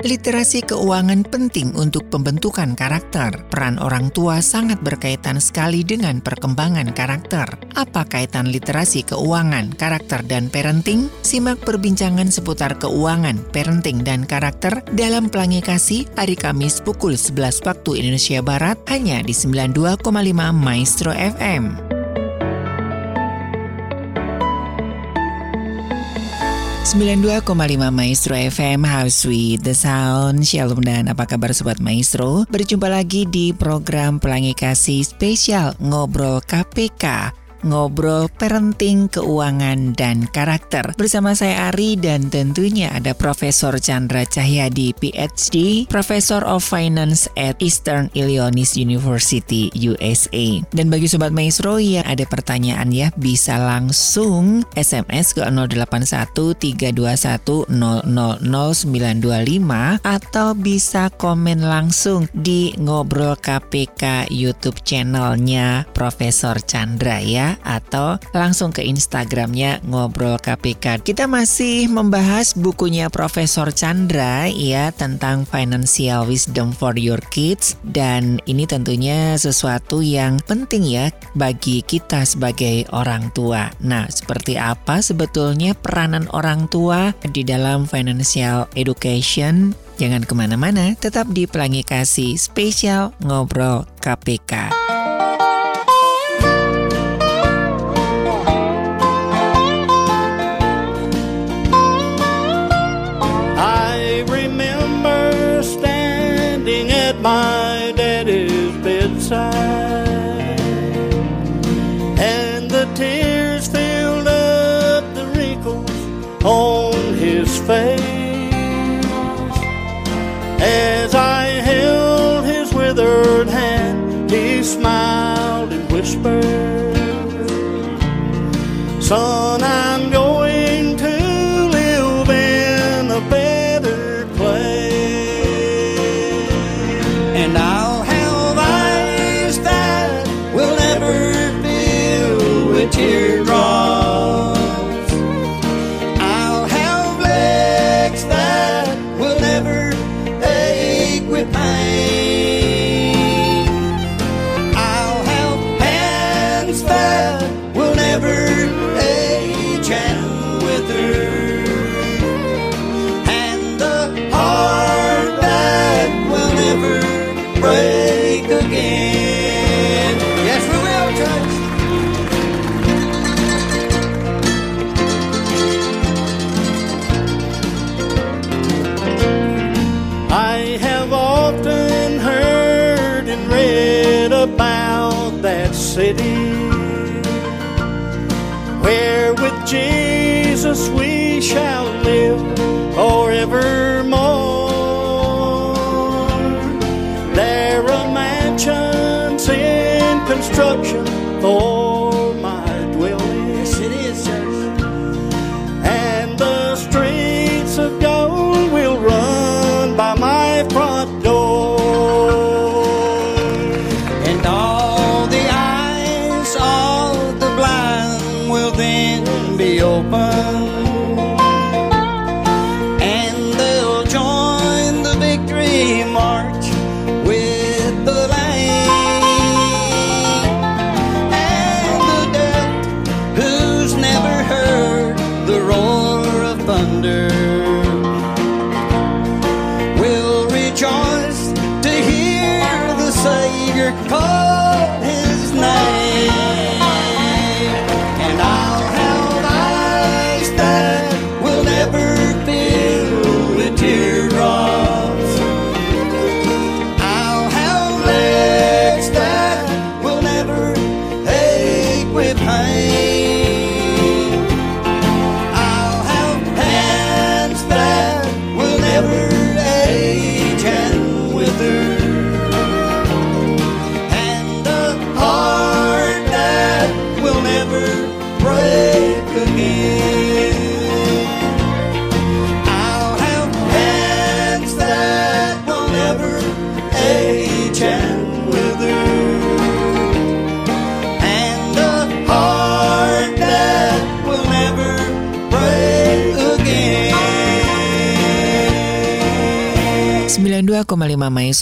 Literasi keuangan penting untuk pembentukan karakter. Peran orang tua sangat berkaitan sekali dengan perkembangan karakter. Apa kaitan literasi keuangan, karakter, dan parenting? Simak perbincangan seputar keuangan, parenting, dan karakter dalam Pelangi Kasih hari Kamis pukul 11 waktu Indonesia Barat hanya di 92,5 Maestro FM. 92,5 Maestro FM House with the Sound. Shalom dan apa kabar Sobat Maestro? Berjumpa lagi di program Pelangi Kasih Spesial Ngobrol KPK ngobrol parenting, keuangan, dan karakter. Bersama saya Ari dan tentunya ada Profesor Chandra Cahyadi, PhD, Professor of Finance at Eastern Illinois University, USA. Dan bagi Sobat Maestro yang ada pertanyaan ya, bisa langsung SMS ke 081321000925 atau bisa komen langsung di Ngobrol KPK YouTube channelnya Profesor Chandra ya atau langsung ke Instagramnya Ngobrol KPK. Kita masih membahas bukunya Profesor Chandra ya tentang Financial Wisdom for Your Kids dan ini tentunya sesuatu yang penting ya bagi kita sebagai orang tua. Nah, seperti apa sebetulnya peranan orang tua di dalam financial education? Jangan ke mana-mana, tetap di Pelangi Kasih Spesial Ngobrol KPK. Smiled and whispered, Son, city where with Jesus we shall live forevermore. There are mansions in construction for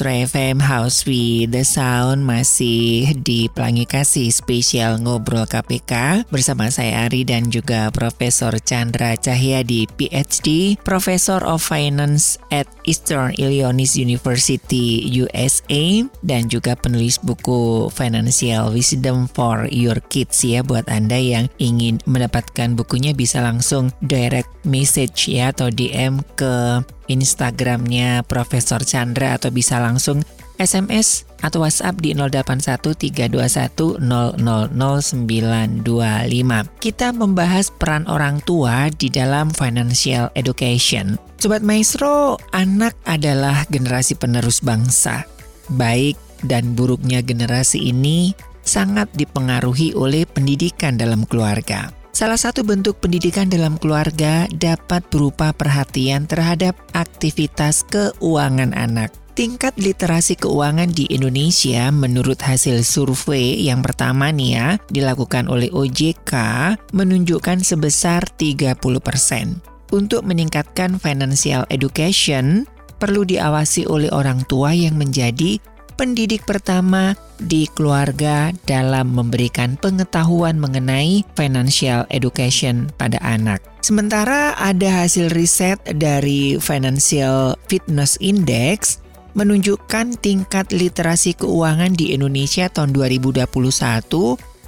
Maestro With the Sound masih di Pelangi Kasih spesial Ngobrol KPK bersama saya Ari dan juga Profesor Chandra Cahyadi PhD, Professor of Finance at Eastern Illinois University USA dan juga penulis buku Financial Wisdom for Your Kids ya buat Anda yang ingin mendapatkan bukunya bisa langsung direct message ya atau DM ke Instagramnya Profesor Chandra atau bisa langsung SMS atau WhatsApp di 081321000925. Kita membahas peran orang tua di dalam financial education. Sobat Maestro, anak adalah generasi penerus bangsa. Baik dan buruknya generasi ini sangat dipengaruhi oleh pendidikan dalam keluarga. Salah satu bentuk pendidikan dalam keluarga dapat berupa perhatian terhadap aktivitas keuangan anak. Tingkat literasi keuangan di Indonesia menurut hasil survei yang pertama nih ya, dilakukan oleh OJK menunjukkan sebesar 30%. Untuk meningkatkan financial education, perlu diawasi oleh orang tua yang menjadi pendidik pertama di keluarga dalam memberikan pengetahuan mengenai financial education pada anak. Sementara ada hasil riset dari Financial Fitness Index menunjukkan tingkat literasi keuangan di Indonesia tahun 2021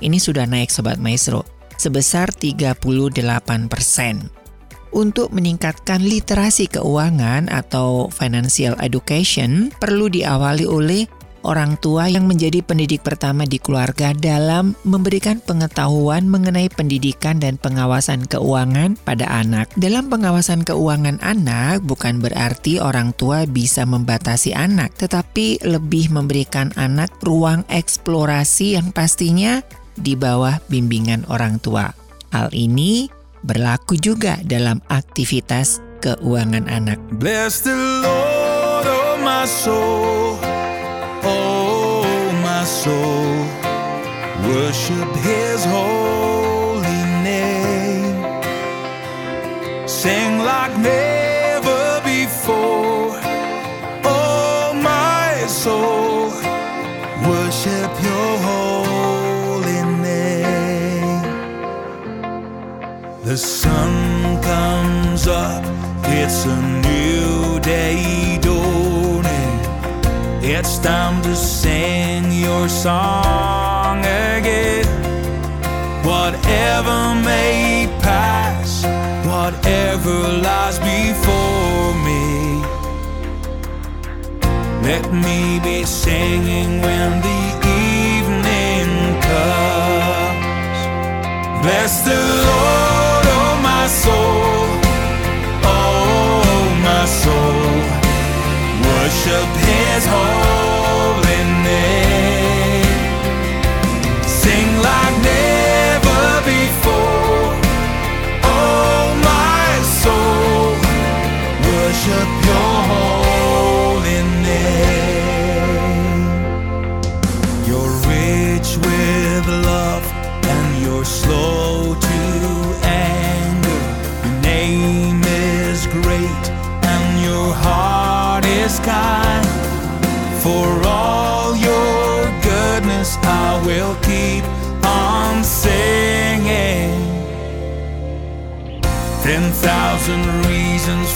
ini sudah naik sobat maestro sebesar 38 persen. Untuk meningkatkan literasi keuangan atau financial education perlu diawali oleh orang tua yang menjadi pendidik pertama di keluarga dalam memberikan pengetahuan mengenai pendidikan dan pengawasan keuangan pada anak. Dalam pengawasan keuangan anak bukan berarti orang tua bisa membatasi anak, tetapi lebih memberikan anak ruang eksplorasi yang pastinya di bawah bimbingan orang tua. Hal ini berlaku juga dalam aktivitas keuangan anak. Bless the Lord, oh my soul. Soul, worship his holy name. Sing like never before. Oh, my soul, worship your holy name. The sun comes up, it's a new day it's time to sing your song again. Whatever may pass, whatever lies before me. Let me be singing when the evening comes. Bless the Lord, oh my soul, oh my soul worship his holy slow to anger. Your name is great and your heart is kind. For all your goodness, I will keep on singing. Ten thousand reasons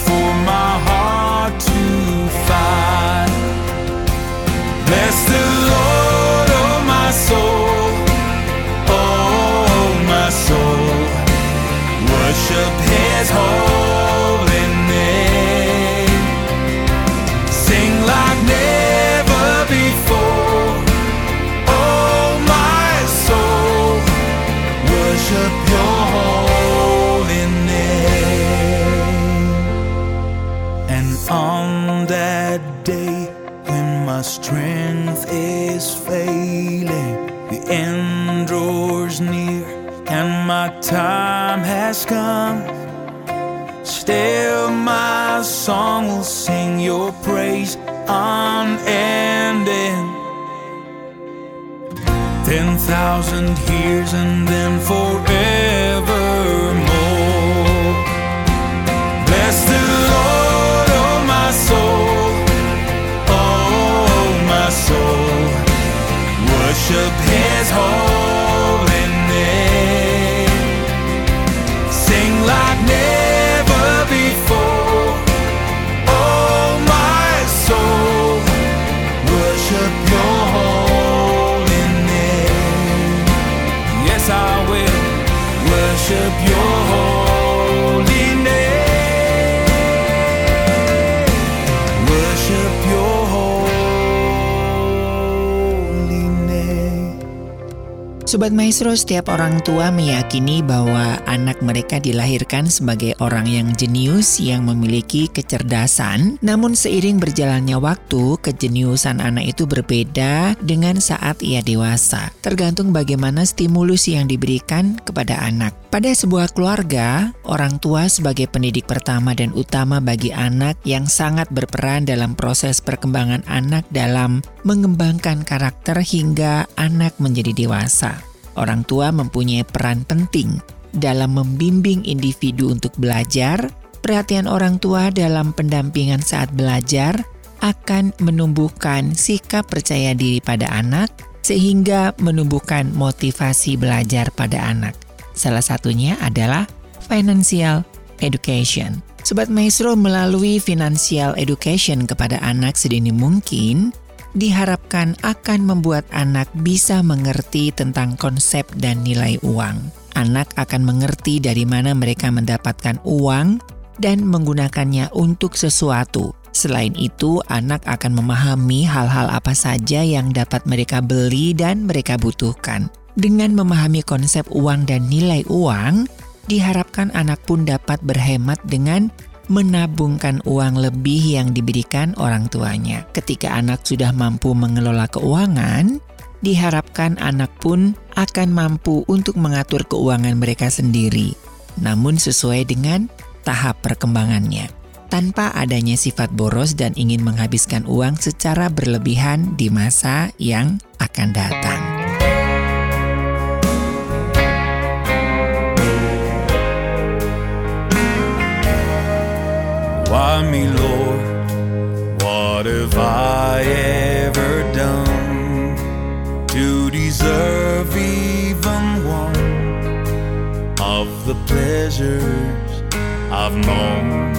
Maestro, setiap orang tua meyakini bahwa anak mereka dilahirkan sebagai orang yang jenius yang memiliki kecerdasan. Namun seiring berjalannya waktu, kejeniusan anak itu berbeda dengan saat ia dewasa. Tergantung bagaimana stimulus yang diberikan kepada anak. Pada sebuah keluarga, orang tua sebagai pendidik pertama dan utama bagi anak yang sangat berperan dalam proses perkembangan anak dalam mengembangkan karakter hingga anak menjadi dewasa. Orang tua mempunyai peran penting dalam membimbing individu untuk belajar. Perhatian orang tua dalam pendampingan saat belajar akan menumbuhkan sikap percaya diri pada anak, sehingga menumbuhkan motivasi belajar pada anak. Salah satunya adalah financial education. Sobat Maestro melalui financial education kepada anak sedini mungkin diharapkan akan membuat anak bisa mengerti tentang konsep dan nilai uang. Anak akan mengerti dari mana mereka mendapatkan uang dan menggunakannya untuk sesuatu. Selain itu, anak akan memahami hal-hal apa saja yang dapat mereka beli dan mereka butuhkan. Dengan memahami konsep uang dan nilai uang, diharapkan anak pun dapat berhemat dengan menabungkan uang lebih yang diberikan orang tuanya. Ketika anak sudah mampu mengelola keuangan, diharapkan anak pun akan mampu untuk mengatur keuangan mereka sendiri, namun sesuai dengan tahap perkembangannya, tanpa adanya sifat boros dan ingin menghabiskan uang secara berlebihan di masa yang akan datang. Why me, Lord? What have I ever done to deserve even one of the pleasures I've known?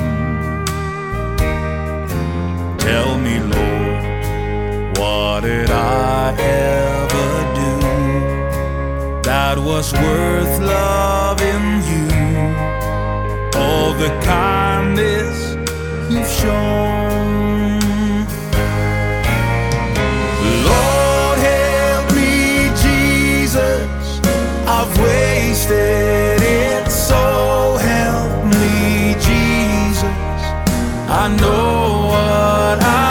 Tell me, Lord, what did I ever do that was worth loving you? All the kindness I know what I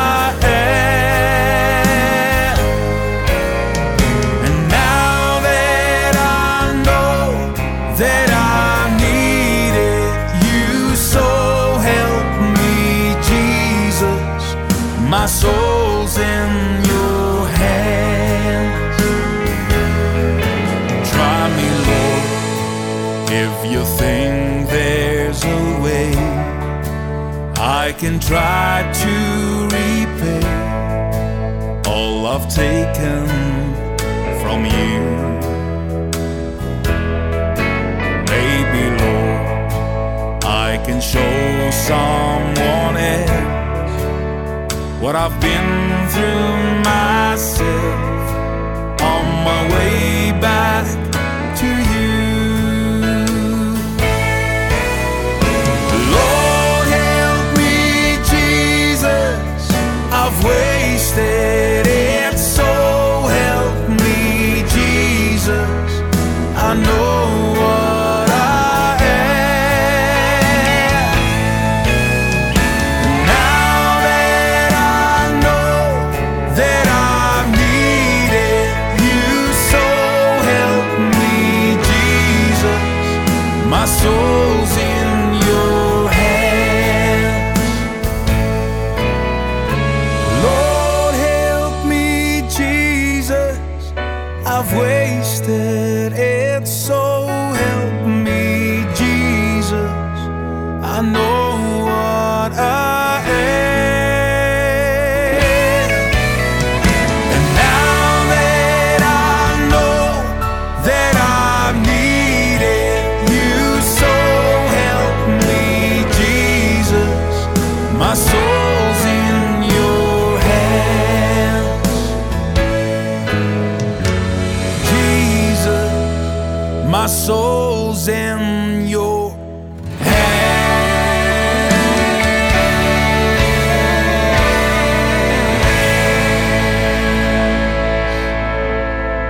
I can try to repay all I've taken from you. Maybe, Lord, I can show someone else what I've been through myself on my way back stay.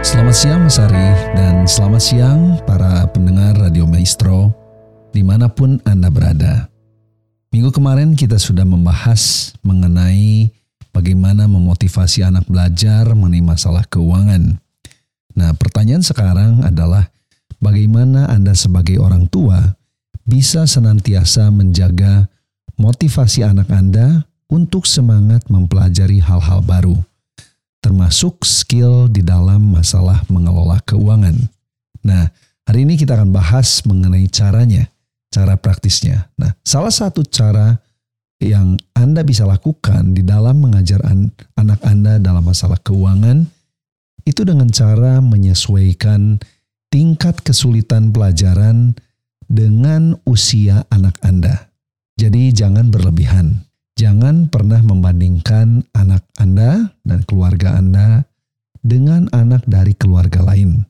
Selamat siang Mas Ari dan selamat siang para pendengar Radio Maestro di mana pun Anda berada. Minggu kemarin kita sudah membahas mengenai bagaimana memotivasi anak belajar mengenai masalah keuangan. Nah pertanyaan sekarang adalah bagaimana Anda sebagai orang tua bisa senantiasa menjaga motivasi anak Anda untuk semangat mempelajari hal-hal baru termasuk skill di dalam masalah mengelola keuangan. Nah, hari ini kita akan bahas mengenai caranya, cara praktisnya. Nah, salah satu cara yang Anda bisa lakukan di dalam mengajar an anak Anda dalam masalah keuangan itu dengan cara menyesuaikan tingkat kesulitan pelajaran dengan usia anak Anda. Jadi jangan berlebihan. Jangan pernah membandingkan anak Anda dan keluarga Anda dengan anak dari keluarga lain.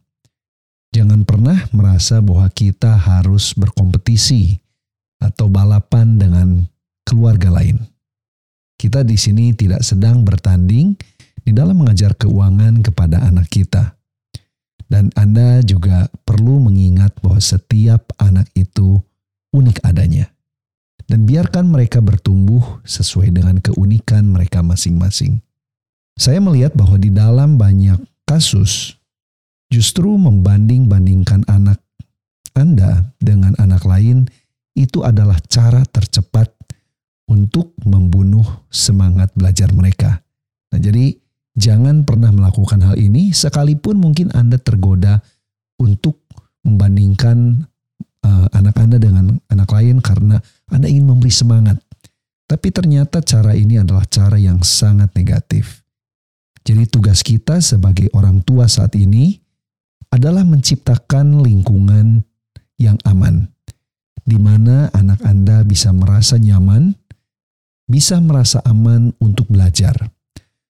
Jangan pernah merasa bahwa kita harus berkompetisi atau balapan dengan keluarga lain. Kita di sini tidak sedang bertanding di dalam mengajar keuangan kepada anak kita. Dan Anda juga perlu mengingat bahwa setiap anak itu unik adanya dan biarkan mereka bertumbuh sesuai dengan keunikan mereka masing-masing. Saya melihat bahwa di dalam banyak kasus, justru membanding-bandingkan anak Anda dengan anak lain itu adalah cara tercepat untuk membunuh semangat belajar mereka. Nah, jadi jangan pernah melakukan hal ini sekalipun mungkin Anda tergoda untuk membandingkan uh, anak Anda dengan anak lain karena Anda ingin memberi semangat. Tapi ternyata cara ini adalah cara yang sangat negatif. Jadi tugas kita sebagai orang tua saat ini adalah menciptakan lingkungan yang aman, di mana anak Anda bisa merasa nyaman, bisa merasa aman untuk belajar,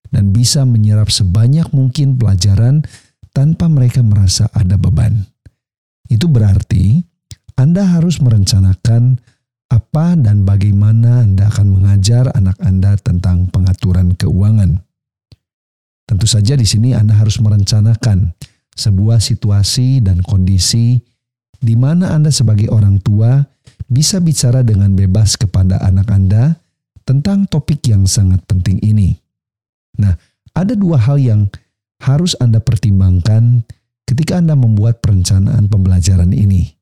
dan bisa menyerap sebanyak mungkin pelajaran tanpa mereka merasa ada beban. Itu berarti anda harus merencanakan apa dan bagaimana Anda akan mengajar anak Anda tentang pengaturan keuangan. Tentu saja di sini Anda harus merencanakan sebuah situasi dan kondisi di mana Anda sebagai orang tua bisa bicara dengan bebas kepada anak Anda tentang topik yang sangat penting ini. Nah, ada dua hal yang harus Anda pertimbangkan ketika Anda membuat perencanaan pembelajaran ini.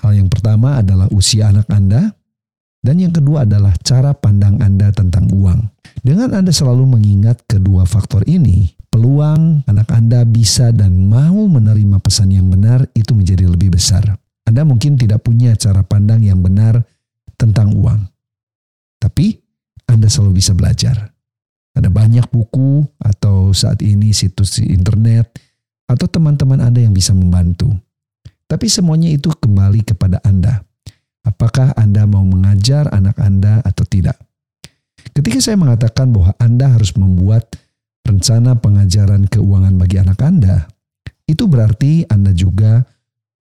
Hal yang pertama adalah usia anak Anda, dan yang kedua adalah cara pandang Anda tentang uang. Dengan Anda selalu mengingat kedua faktor ini, peluang anak Anda bisa dan mau menerima pesan yang benar itu menjadi lebih besar. Anda mungkin tidak punya cara pandang yang benar tentang uang, tapi Anda selalu bisa belajar. Ada banyak buku atau saat ini situs internet atau teman-teman Anda yang bisa membantu. Tapi semuanya itu kembali kepada Anda. Apakah Anda mau mengajar anak Anda atau tidak? Ketika saya mengatakan bahwa Anda harus membuat rencana pengajaran keuangan bagi anak Anda, itu berarti Anda juga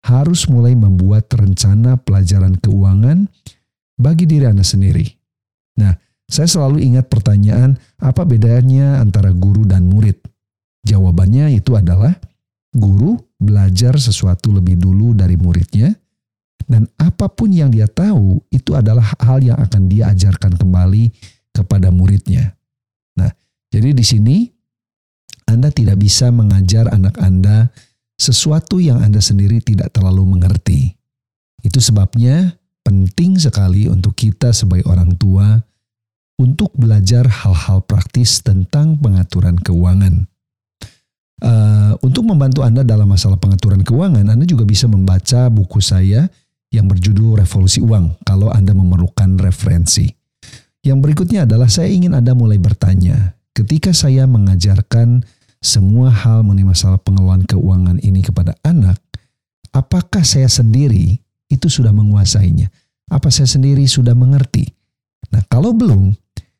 harus mulai membuat rencana pelajaran keuangan bagi diri Anda sendiri. Nah, saya selalu ingat pertanyaan, apa bedanya antara guru dan murid? Jawabannya itu adalah guru belajar sesuatu lebih dulu dari muridnya, dan apa pun yang dia tahu itu adalah hal yang akan dia ajarkan kembali kepada muridnya. Nah, jadi di sini Anda tidak bisa mengajar anak Anda sesuatu yang Anda sendiri tidak terlalu mengerti. Itu sebabnya penting sekali untuk kita sebagai orang tua untuk belajar hal-hal praktis tentang pengaturan keuangan. Uh, untuk membantu Anda dalam masalah pengaturan keuangan, Anda juga bisa membaca buku saya yang berjudul Revolusi Uang kalau Anda memerlukan referensi. Yang berikutnya adalah saya ingin Anda mulai bertanya, ketika saya mengajarkan semua hal mengenai masalah pengelolaan keuangan ini kepada anak, apakah saya sendiri itu sudah menguasainya? Apa saya sendiri sudah mengerti? Nah, kalau belum,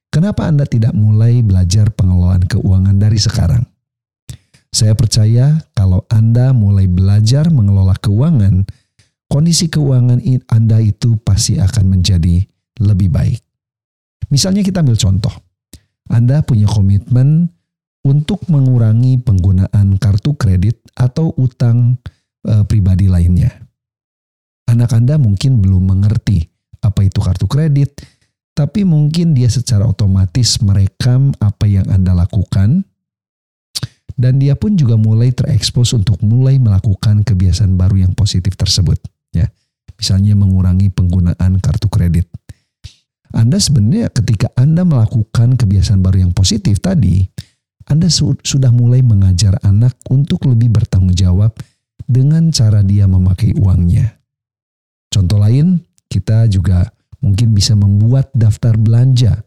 kenapa Anda tidak mulai belajar pengelolaan keuangan dari sekarang? Saya percaya kalau Anda mulai belajar mengelola keuangan, kondisi keuangan Anda itu pasti akan menjadi lebih baik. Misalnya kita ambil contoh. Anda punya komitmen untuk mengurangi penggunaan kartu kredit atau utang e, pribadi lainnya. Anak Anda mungkin belum mengerti apa itu kartu kredit, tapi mungkin dia secara otomatis merekam apa yang Anda lakukan dan dia pun juga mulai terekspos untuk mulai melakukan kebiasaan baru yang positif tersebut ya. Misalnya mengurangi penggunaan kartu kredit. Anda sebenarnya ketika Anda melakukan kebiasaan baru yang positif tadi, Anda su sudah mulai mengajar anak untuk lebih bertanggung jawab dengan cara dia memakai uangnya. Contoh lain, kita juga mungkin bisa membuat daftar belanja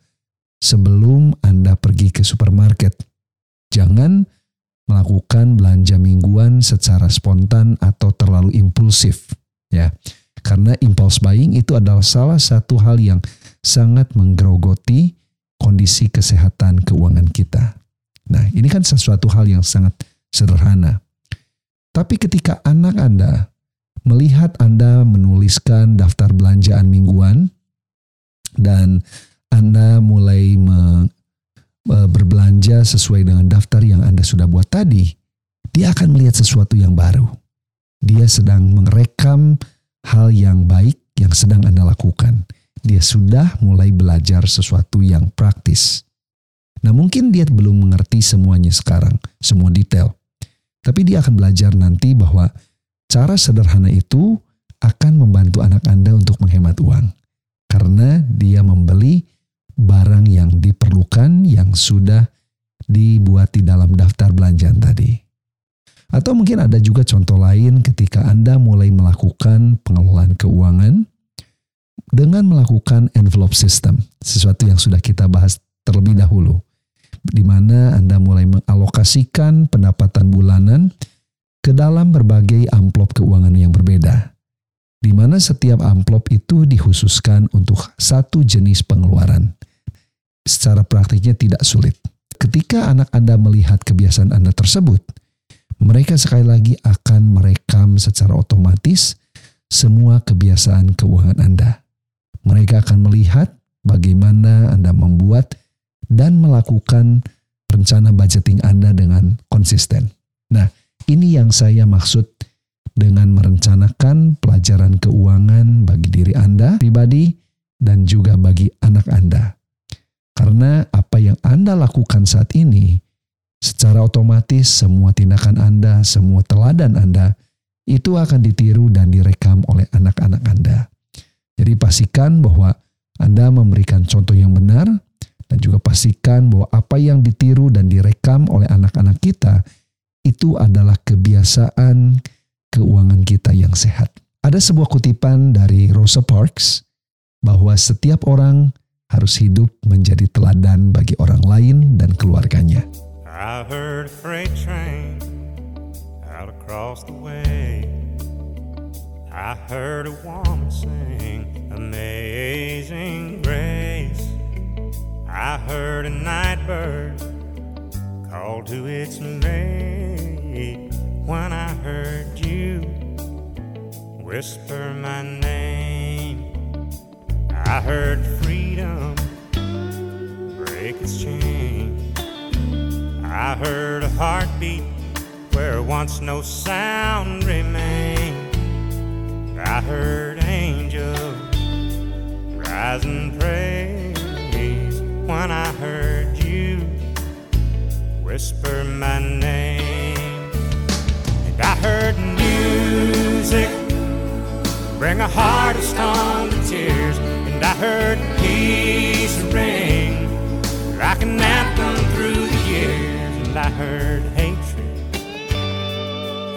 sebelum Anda pergi ke supermarket. Jangan melakukan belanja mingguan secara spontan atau terlalu impulsif, ya. Karena impulse buying itu adalah salah satu hal yang sangat menggerogoti kondisi kesehatan keuangan kita. Nah, ini kan sesuatu hal yang sangat sederhana. Tapi ketika anak Anda melihat Anda menuliskan daftar belanjaan mingguan dan Anda mulai me, me, berbelanja sesuai dengan daftar yang Anda sudah buat tadi, dia akan melihat sesuatu yang baru. Dia sedang merekam hal yang baik yang sedang Anda lakukan dia sudah mulai belajar sesuatu yang praktis. Nah mungkin dia belum mengerti semuanya sekarang, semua detail. Tapi dia akan belajar nanti bahwa cara sederhana itu akan membantu anak Anda untuk menghemat uang. Karena dia membeli barang yang diperlukan yang sudah dibuat di dalam daftar belanjaan tadi. Atau mungkin ada juga contoh lain ketika Anda mulai melakukan pengelolaan keuangan, dengan melakukan envelope system, sesuatu yang sudah kita bahas terlebih dahulu, di mana Anda mulai mengalokasikan pendapatan bulanan ke dalam berbagai amplop keuangan yang berbeda, di mana setiap amplop itu dikhususkan untuk satu jenis pengeluaran. Secara praktiknya tidak sulit. Ketika anak Anda melihat kebiasaan Anda tersebut, mereka sekali lagi akan merekam secara otomatis semua kebiasaan keuangan Anda. Mereka akan melihat bagaimana Anda membuat dan melakukan rencana budgeting Anda dengan konsisten. Nah, ini yang saya maksud dengan merencanakan pelajaran keuangan bagi diri Anda pribadi dan juga bagi anak Anda. Karena apa yang Anda lakukan saat ini, secara otomatis semua tindakan Anda, semua teladan Anda, itu akan ditiru dan direkam oleh anak-anak Anda. Jadi pastikan bahwa Anda memberikan contoh yang benar dan juga pastikan bahwa apa yang ditiru dan direkam oleh anak-anak kita itu adalah kebiasaan keuangan kita yang sehat. Ada sebuah kutipan dari Rosa Parks bahwa setiap orang harus hidup menjadi teladan bagi orang lain dan keluarganya. I heard a freight train out across the way. I heard a woman sing Amazing Grace. I heard a night bird call to its mate when I heard you whisper my name. I heard freedom break its chain. I heard a heartbeat where once no sound remained. I heard angels rise and praise when I heard you whisper my name. And I heard music bring a heart of stone to tears. And I heard peace ring like an anthem through the years. And I heard hatred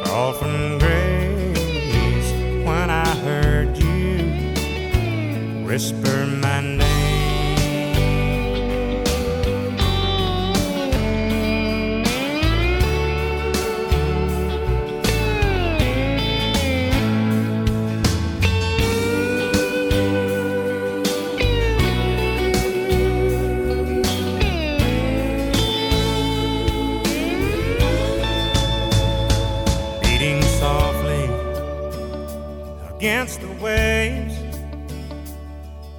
fall from grace when I heard you whisper my name. waves.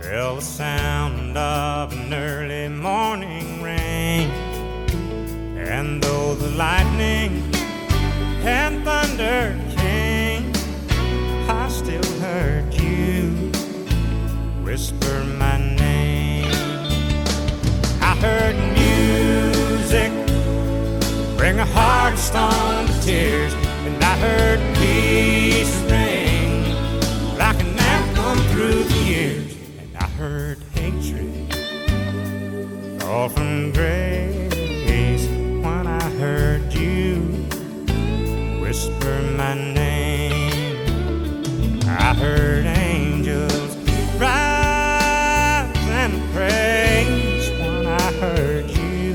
Trail the sound of an early morning rain. And though the lightning and thunder came I still heard you whisper my name. I heard music bring a heart of stone to tears And I heard through the years, and I heard hatred fall from grace when I heard you whisper my name. I heard angels rise and praise when I heard you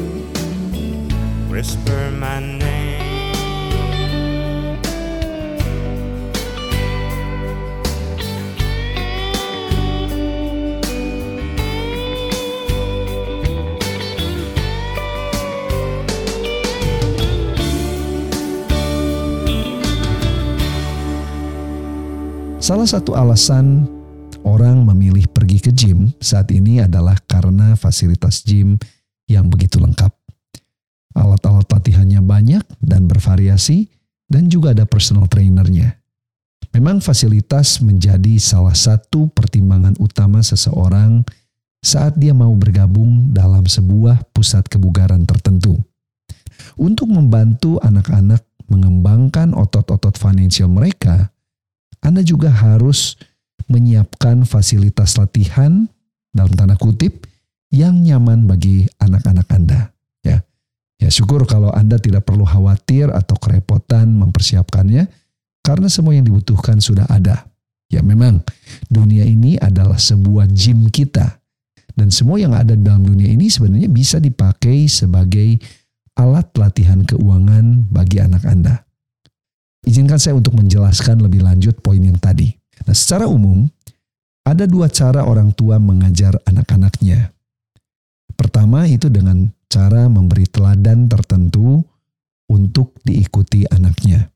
whisper my name. Salah satu alasan orang memilih pergi ke gym saat ini adalah karena fasilitas gym yang begitu lengkap. Alat-alat latihannya banyak dan bervariasi dan juga ada personal trainernya. Memang fasilitas menjadi salah satu pertimbangan utama seseorang saat dia mau bergabung dalam sebuah pusat kebugaran tertentu. Untuk membantu anak-anak mengembangkan otot-otot finansial mereka, anda juga harus menyiapkan fasilitas latihan dalam tanda kutip yang nyaman bagi anak-anak Anda. Ya, ya syukur kalau Anda tidak perlu khawatir atau kerepotan mempersiapkannya karena semua yang dibutuhkan sudah ada. Ya memang dunia ini adalah sebuah gym kita dan semua yang ada dalam dunia ini sebenarnya bisa dipakai sebagai alat latihan keuangan bagi anak Anda. Izinkan saya untuk menjelaskan lebih lanjut poin yang tadi. Nah, secara umum, ada dua cara orang tua mengajar anak-anaknya. Pertama itu dengan cara memberi teladan tertentu untuk diikuti anaknya.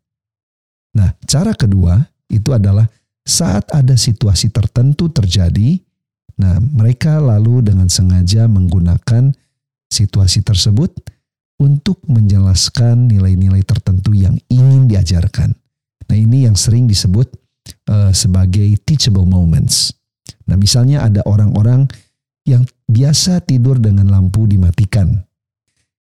Nah, cara kedua itu adalah saat ada situasi tertentu terjadi, nah mereka lalu dengan sengaja menggunakan situasi tersebut untuk menjelaskan nilai-nilai tertentu yang ingin diajarkan. Nah, ini yang sering disebut uh, sebagai teachable moments. Nah, misalnya ada orang-orang yang biasa tidur dengan lampu dimatikan.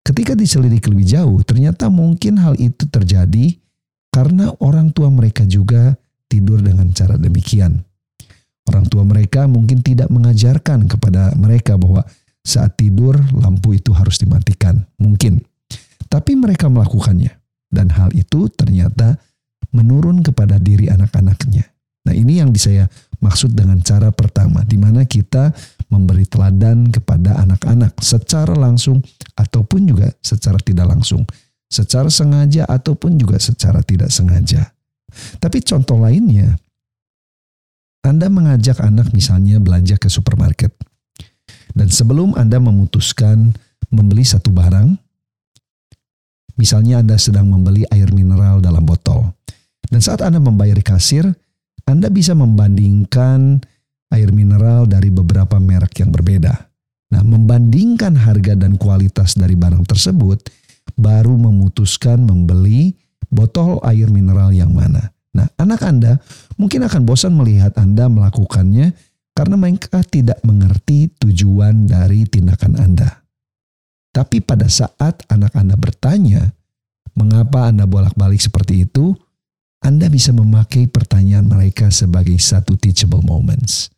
Ketika diselidiki lebih jauh, ternyata mungkin hal itu terjadi karena orang tua mereka juga tidur dengan cara demikian. Orang tua mereka mungkin tidak mengajarkan kepada mereka bahwa saat tidur lampu itu harus dimatikan. Mungkin. Tapi mereka melakukannya. Dan hal itu ternyata menurun kepada diri anak-anaknya. Nah ini yang saya maksud dengan cara pertama, di mana kita memberi teladan kepada anak-anak secara langsung ataupun juga secara tidak langsung. Secara sengaja ataupun juga secara tidak sengaja. Tapi contoh lainnya, Anda mengajak anak misalnya belanja ke supermarket. Dan sebelum Anda memutuskan membeli satu barang, Misalnya Anda sedang membeli air mineral dalam botol. Dan saat Anda membayar di kasir, Anda bisa membandingkan air mineral dari beberapa merek yang berbeda. Nah, membandingkan harga dan kualitas dari barang tersebut, baru memutuskan membeli botol air mineral yang mana. Nah, anak Anda mungkin akan bosan melihat Anda melakukannya karena mereka tidak mengerti tujuan dari tindakan Anda. Tapi pada saat anak Anda bertanya, mengapa Anda bolak-balik seperti itu, Anda bisa memakai pertanyaan mereka sebagai satu teachable moments.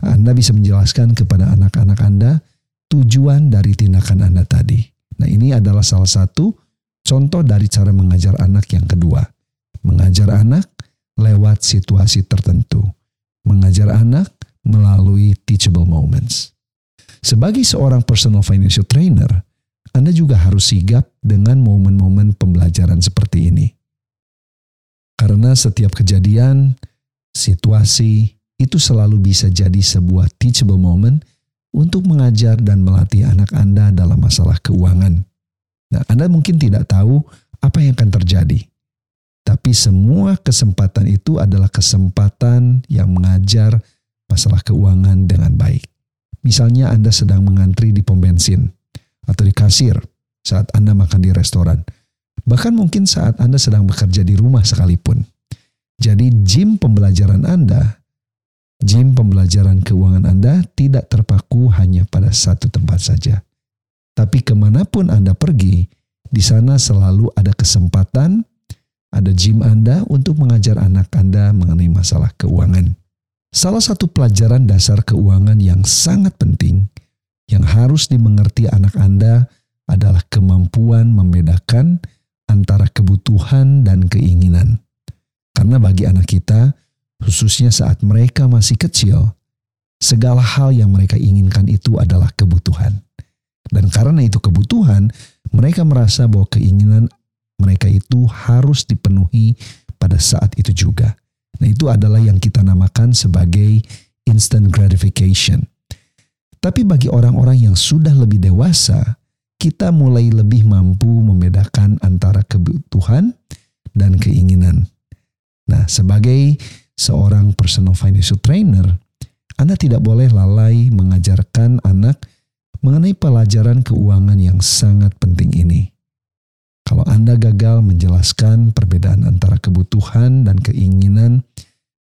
Anda bisa menjelaskan kepada anak-anak Anda tujuan dari tindakan Anda tadi. Nah ini adalah salah satu contoh dari cara mengajar anak yang kedua. Mengajar anak lewat situasi tertentu. Mengajar anak melalui teachable moments. Sebagai seorang personal financial trainer, anda juga harus sigap dengan momen-momen pembelajaran seperti ini. Karena setiap kejadian, situasi, itu selalu bisa jadi sebuah teachable moment untuk mengajar dan melatih anak Anda dalam masalah keuangan. Nah, Anda mungkin tidak tahu apa yang akan terjadi. Tapi semua kesempatan itu adalah kesempatan yang mengajar masalah keuangan dengan baik. Misalnya Anda sedang mengantri di pom bensin atau di kasir saat Anda makan di restoran. Bahkan mungkin saat Anda sedang bekerja di rumah sekalipun. Jadi gym pembelajaran Anda Gym pembelajaran keuangan Anda tidak terpaku hanya pada satu tempat saja. Tapi ke mana pun Anda pergi, di sana selalu ada kesempatan, ada gym Anda untuk mengajar anak Anda mengenai masalah keuangan. Salah satu pelajaran dasar keuangan yang sangat penting yang harus dimengerti anak Anda adalah kemampuan membedakan antara kebutuhan dan keinginan. Karena bagi anak kita, khususnya saat mereka masih kecil, segala hal yang mereka inginkan itu adalah kebutuhan. Dan karena itu kebutuhan, mereka merasa bahwa keinginan mereka itu harus dipenuhi pada saat itu juga. Nah, itu adalah yang kita namakan sebagai instant gratification. Tapi bagi orang-orang yang sudah lebih dewasa, kita mulai lebih mampu membedakan antara kebutuhan dan keinginan. Nah, sebagai seorang personal financial trainer, Anda tidak boleh lalai mengajarkan anak mengenai pelajaran keuangan yang sangat penting ini. Kalau Anda gagal menjelaskan perbedaan antara kebutuhan dan keinginan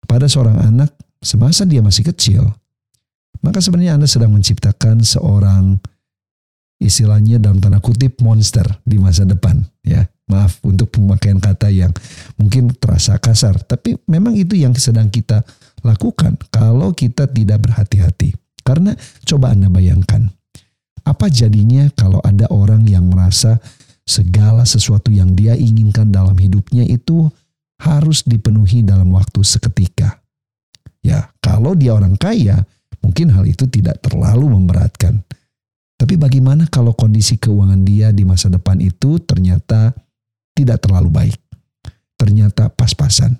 pada seorang anak semasa dia masih kecil, maka sebenarnya Anda sedang menciptakan seorang istilahnya dalam tanda kutip monster di masa depan ya. Maaf untuk pemakaian kata yang mungkin terasa kasar, tapi memang itu yang sedang kita lakukan kalau kita tidak berhati-hati. Karena coba Anda bayangkan, apa jadinya kalau ada orang yang merasa segala sesuatu yang dia inginkan dalam hidupnya itu harus dipenuhi dalam waktu seketika. Ya, kalau dia orang kaya, mungkin hal itu tidak terlalu memberatkan. Tapi bagaimana kalau kondisi keuangan dia di masa depan itu ternyata tidak terlalu baik. Ternyata pas-pasan.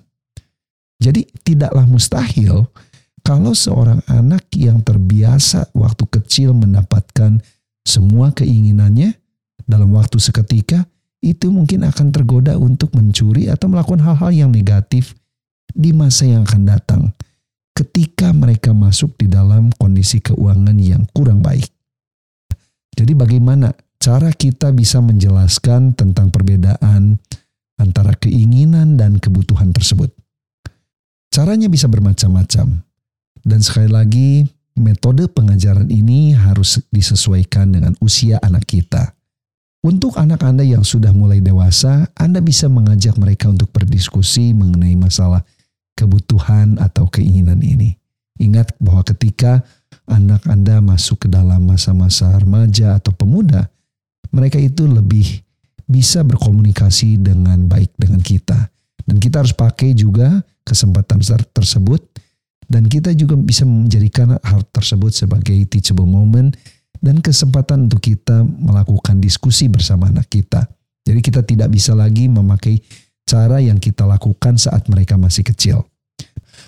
Jadi tidaklah mustahil kalau seorang anak yang terbiasa waktu kecil mendapatkan semua keinginannya dalam waktu seketika, itu mungkin akan tergoda untuk mencuri atau melakukan hal-hal yang negatif di masa yang akan datang ketika mereka masuk di dalam kondisi keuangan yang kurang baik. Jadi bagaimana cara kita bisa menjelaskan tentang perbedaan antara keinginan dan kebutuhan tersebut. Caranya bisa bermacam-macam. Dan sekali lagi, metode pengajaran ini harus disesuaikan dengan usia anak kita. Untuk anak Anda yang sudah mulai dewasa, Anda bisa mengajak mereka untuk berdiskusi mengenai masalah kebutuhan atau keinginan ini. Ingat bahwa ketika anak Anda masuk ke dalam masa-masa remaja atau pemuda, mereka itu lebih bisa berkomunikasi dengan baik dengan kita. Dan kita harus pakai juga kesempatan tersebut dan kita juga bisa menjadikan hal tersebut sebagai teachable moment dan kesempatan untuk kita melakukan diskusi bersama anak kita. Jadi kita tidak bisa lagi memakai cara yang kita lakukan saat mereka masih kecil.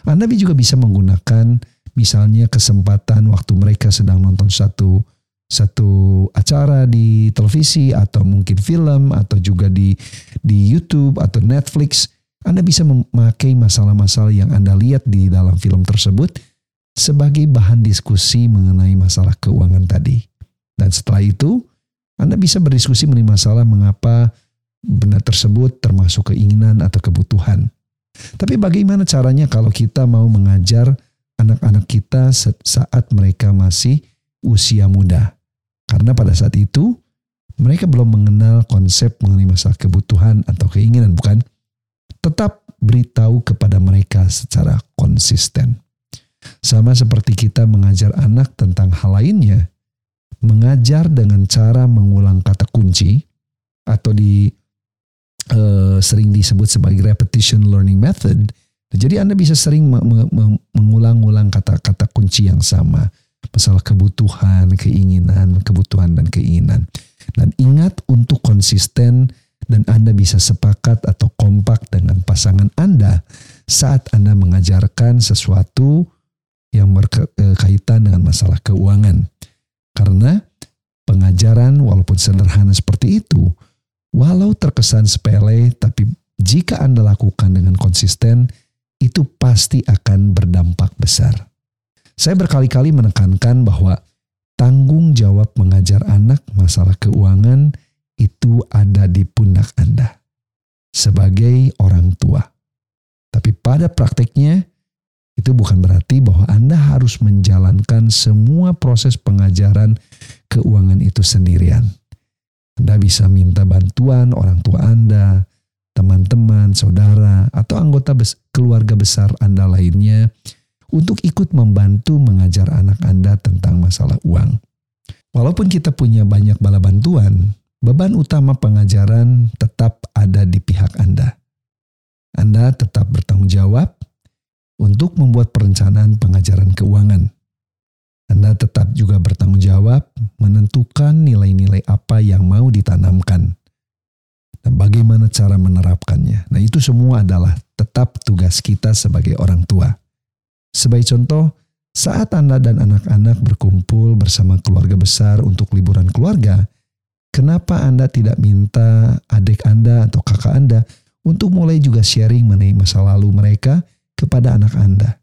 Anda juga bisa menggunakan misalnya kesempatan waktu mereka sedang nonton satu satu acara di televisi atau mungkin film atau juga di di YouTube atau Netflix, Anda bisa memakai masalah-masalah yang Anda lihat di dalam film tersebut sebagai bahan diskusi mengenai masalah keuangan tadi. Dan setelah itu, Anda bisa berdiskusi mengenai masalah mengapa benda tersebut termasuk keinginan atau kebutuhan. Tapi bagaimana caranya kalau kita mau mengajar anak-anak kita saat mereka masih usia muda? Karena pada saat itu mereka belum mengenal konsep mengenai masalah kebutuhan atau keinginan, bukan? Tetap beritahu kepada mereka secara konsisten. Sama seperti kita mengajar anak tentang hal lainnya, mengajar dengan cara mengulang kata kunci atau di uh, sering disebut sebagai repetition learning method. Jadi Anda bisa sering mengulang-ulang kata-kata kunci yang sama masalah kebutuhan, keinginan, kebutuhan dan keinginan. Dan ingat untuk konsisten dan Anda bisa sepakat atau kompak dengan pasangan Anda saat Anda mengajarkan sesuatu yang berkaitan dengan masalah keuangan. Karena pengajaran walaupun sederhana seperti itu, walau terkesan sepele, tapi jika Anda lakukan dengan konsisten, itu pasti akan berdampak besar. Saya berkali-kali menekankan bahwa tanggung jawab mengajar anak masalah keuangan itu ada di pundak Anda sebagai orang tua. Tapi pada prakteknya, itu bukan berarti bahwa Anda harus menjalankan semua proses pengajaran keuangan itu sendirian. Anda bisa minta bantuan orang tua Anda, teman-teman, saudara, atau anggota bes keluarga besar Anda lainnya untuk ikut membantu mengajar anak Anda tentang masalah uang. Walaupun kita punya banyak bala bantuan, beban utama pengajaran tetap ada di pihak Anda. Anda tetap bertanggung jawab untuk membuat perencanaan pengajaran keuangan. Anda tetap juga bertanggung jawab menentukan nilai-nilai apa yang mau ditanamkan dan bagaimana cara menerapkannya. Nah, itu semua adalah tetap tugas kita sebagai orang tua. Sebagai contoh, saat Anda dan anak-anak berkumpul bersama keluarga besar untuk liburan keluarga, kenapa Anda tidak minta adik Anda atau kakak Anda untuk mulai juga sharing mengenai masa lalu mereka kepada anak Anda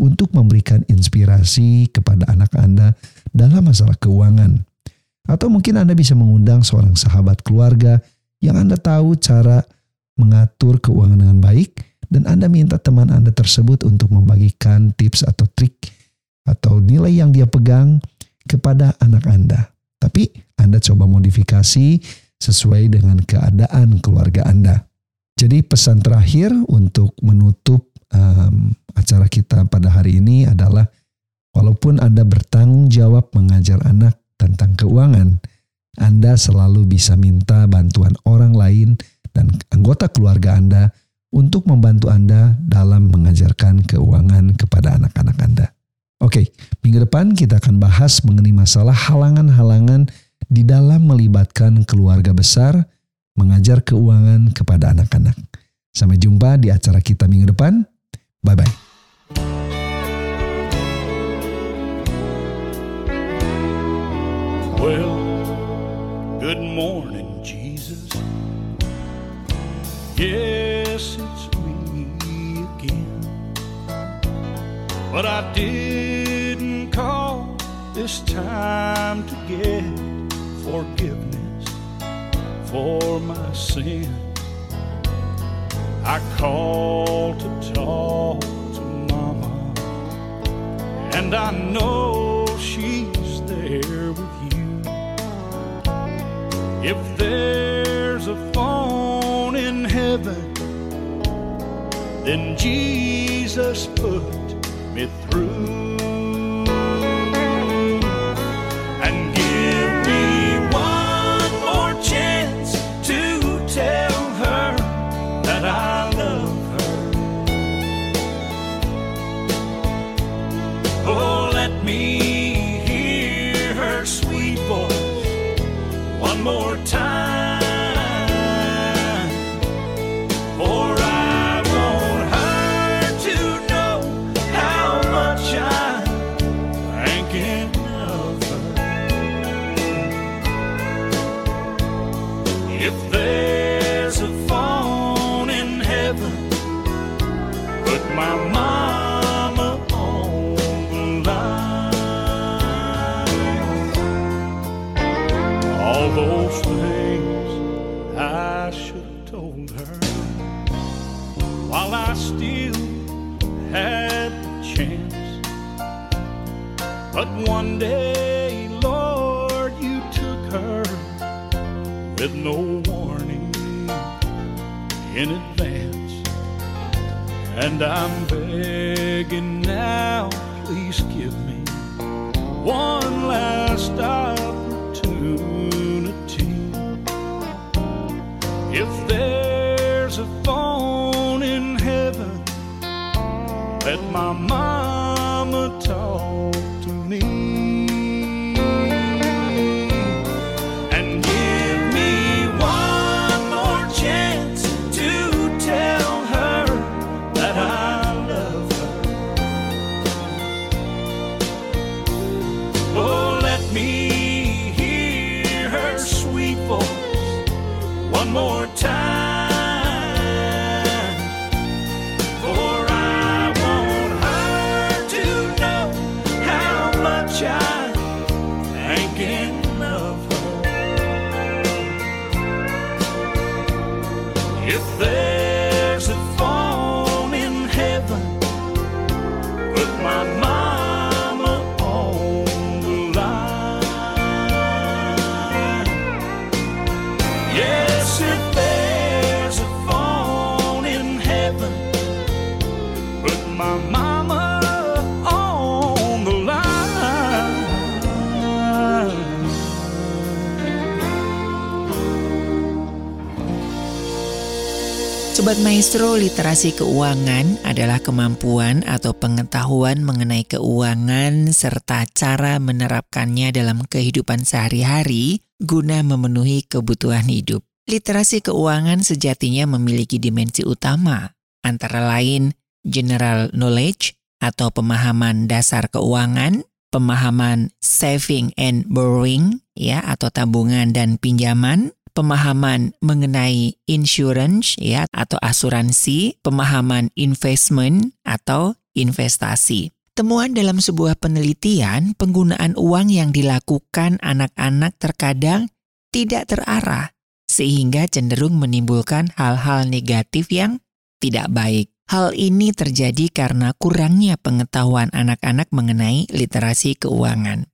untuk memberikan inspirasi kepada anak Anda dalam masalah keuangan. Atau mungkin Anda bisa mengundang seorang sahabat keluarga yang Anda tahu cara mengatur keuangan dengan baik dan Anda minta teman Anda tersebut untuk membagikan tips atau trik atau nilai yang dia pegang kepada anak Anda. Tapi Anda coba modifikasi sesuai dengan keadaan keluarga Anda. Jadi pesan terakhir untuk menutup um, acara kita pada hari ini adalah walaupun Anda bertanggung jawab mengajar anak tentang keuangan, Anda selalu bisa minta bantuan orang lain dan anggota keluarga Anda untuk membantu Anda dalam mengajarkan keuangan kepada anak-anak Anda. Oke, minggu depan kita akan bahas mengenai masalah halangan-halangan di dalam melibatkan keluarga besar mengajar keuangan kepada anak-anak. Sampai jumpa di acara kita minggu depan. Bye bye. Well, good morning, Jesus. Yes, it's me again. But I didn't call this time to get forgiveness for my sin. I called to talk to Mama, and I know she's there with you. If there's a phone in heaven, then Jesus put one last opportunity. Sobat Maestro, literasi keuangan adalah kemampuan atau pengetahuan mengenai keuangan serta cara menerapkannya dalam kehidupan sehari-hari guna memenuhi kebutuhan hidup. Literasi keuangan sejatinya memiliki dimensi utama, antara lain general knowledge atau pemahaman dasar keuangan, pemahaman saving and borrowing ya atau tabungan dan pinjaman, pemahaman mengenai insurance ya atau asuransi, pemahaman investment atau investasi. Temuan dalam sebuah penelitian, penggunaan uang yang dilakukan anak-anak terkadang tidak terarah sehingga cenderung menimbulkan hal-hal negatif yang tidak baik. Hal ini terjadi karena kurangnya pengetahuan anak-anak mengenai literasi keuangan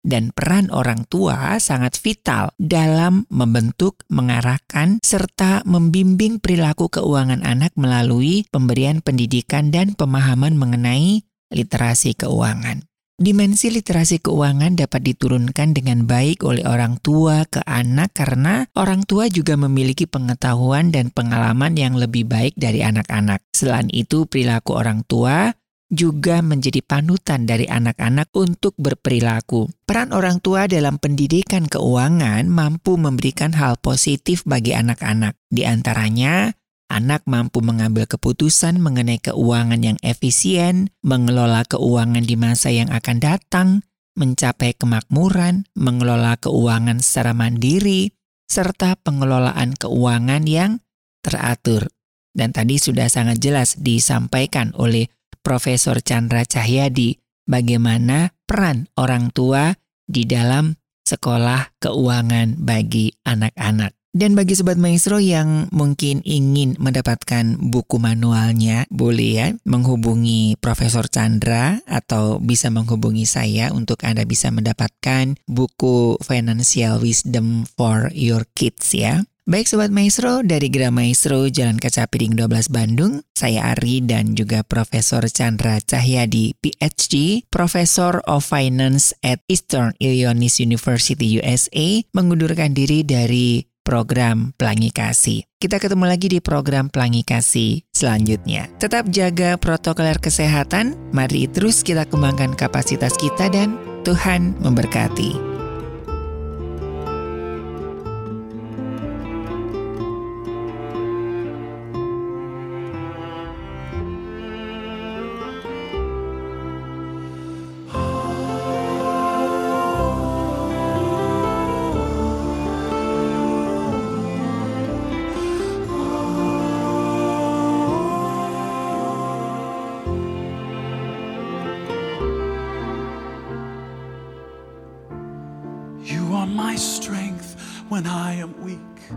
dan peran orang tua sangat vital dalam membentuk, mengarahkan, serta membimbing perilaku keuangan anak melalui pemberian pendidikan dan pemahaman mengenai literasi keuangan. Dimensi literasi keuangan dapat diturunkan dengan baik oleh orang tua ke anak karena orang tua juga memiliki pengetahuan dan pengalaman yang lebih baik dari anak-anak. Selain itu, perilaku orang tua juga menjadi panutan dari anak-anak untuk berperilaku. Peran orang tua dalam pendidikan keuangan mampu memberikan hal positif bagi anak-anak. Di antaranya, anak mampu mengambil keputusan mengenai keuangan yang efisien, mengelola keuangan di masa yang akan datang, mencapai kemakmuran, mengelola keuangan secara mandiri, serta pengelolaan keuangan yang teratur. Dan tadi sudah sangat jelas disampaikan oleh Profesor Chandra Cahyadi bagaimana peran orang tua di dalam sekolah keuangan bagi anak-anak. Dan bagi sobat maestro yang mungkin ingin mendapatkan buku manualnya, boleh ya menghubungi Profesor Chandra atau bisa menghubungi saya untuk Anda bisa mendapatkan buku Financial Wisdom for Your Kids ya. Baik Sobat Maestro, dari Gra Maestro Jalan Kaca Piring 12 Bandung, saya Ari dan juga Profesor Chandra Cahyadi, PhD, Professor of Finance at Eastern Illinois University USA, mengundurkan diri dari program Pelangi Kasih. Kita ketemu lagi di program Pelangi Kasih selanjutnya. Tetap jaga protokol kesehatan, mari terus kita kembangkan kapasitas kita dan Tuhan memberkati.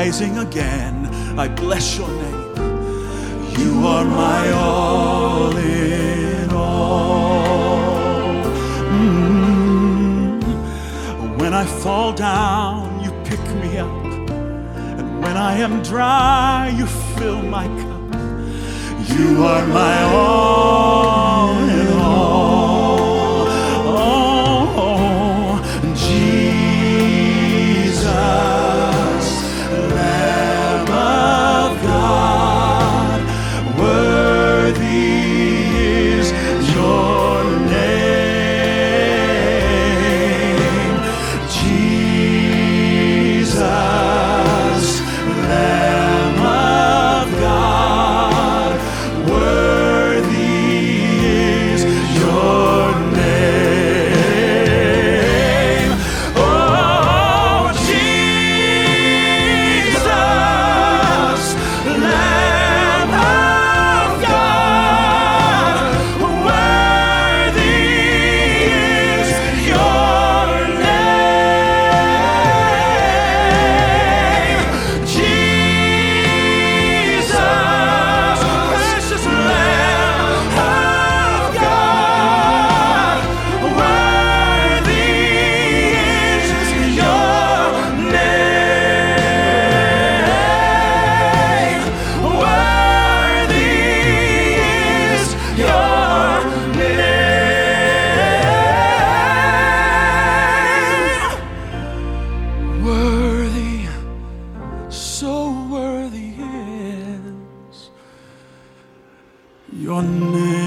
rising again. I bless your name. You are my all in all. Mm-hmm. When I fall down, you pick me up. And when I am dry, you fill my cup. You are my all. your name.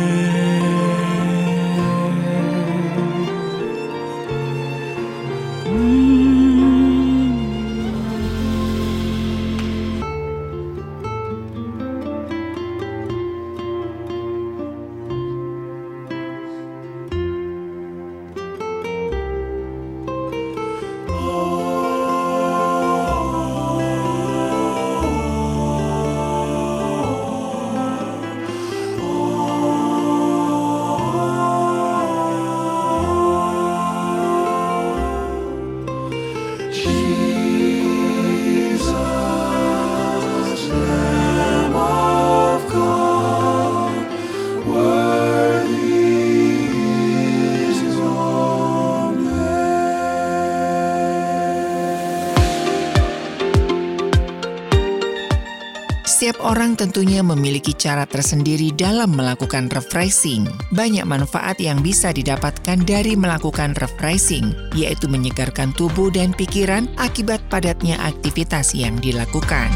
Tentunya memiliki cara tersendiri dalam melakukan refreshing. Banyak manfaat yang bisa didapatkan dari melakukan refreshing, yaitu menyegarkan tubuh dan pikiran akibat padatnya aktivitas yang dilakukan.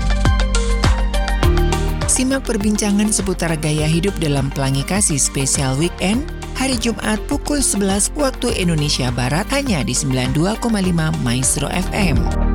Simak perbincangan seputar gaya hidup dalam Pelangi Kasih Spesial Weekend hari Jumat pukul 11 waktu Indonesia Barat hanya di 92,5 Maestro FM.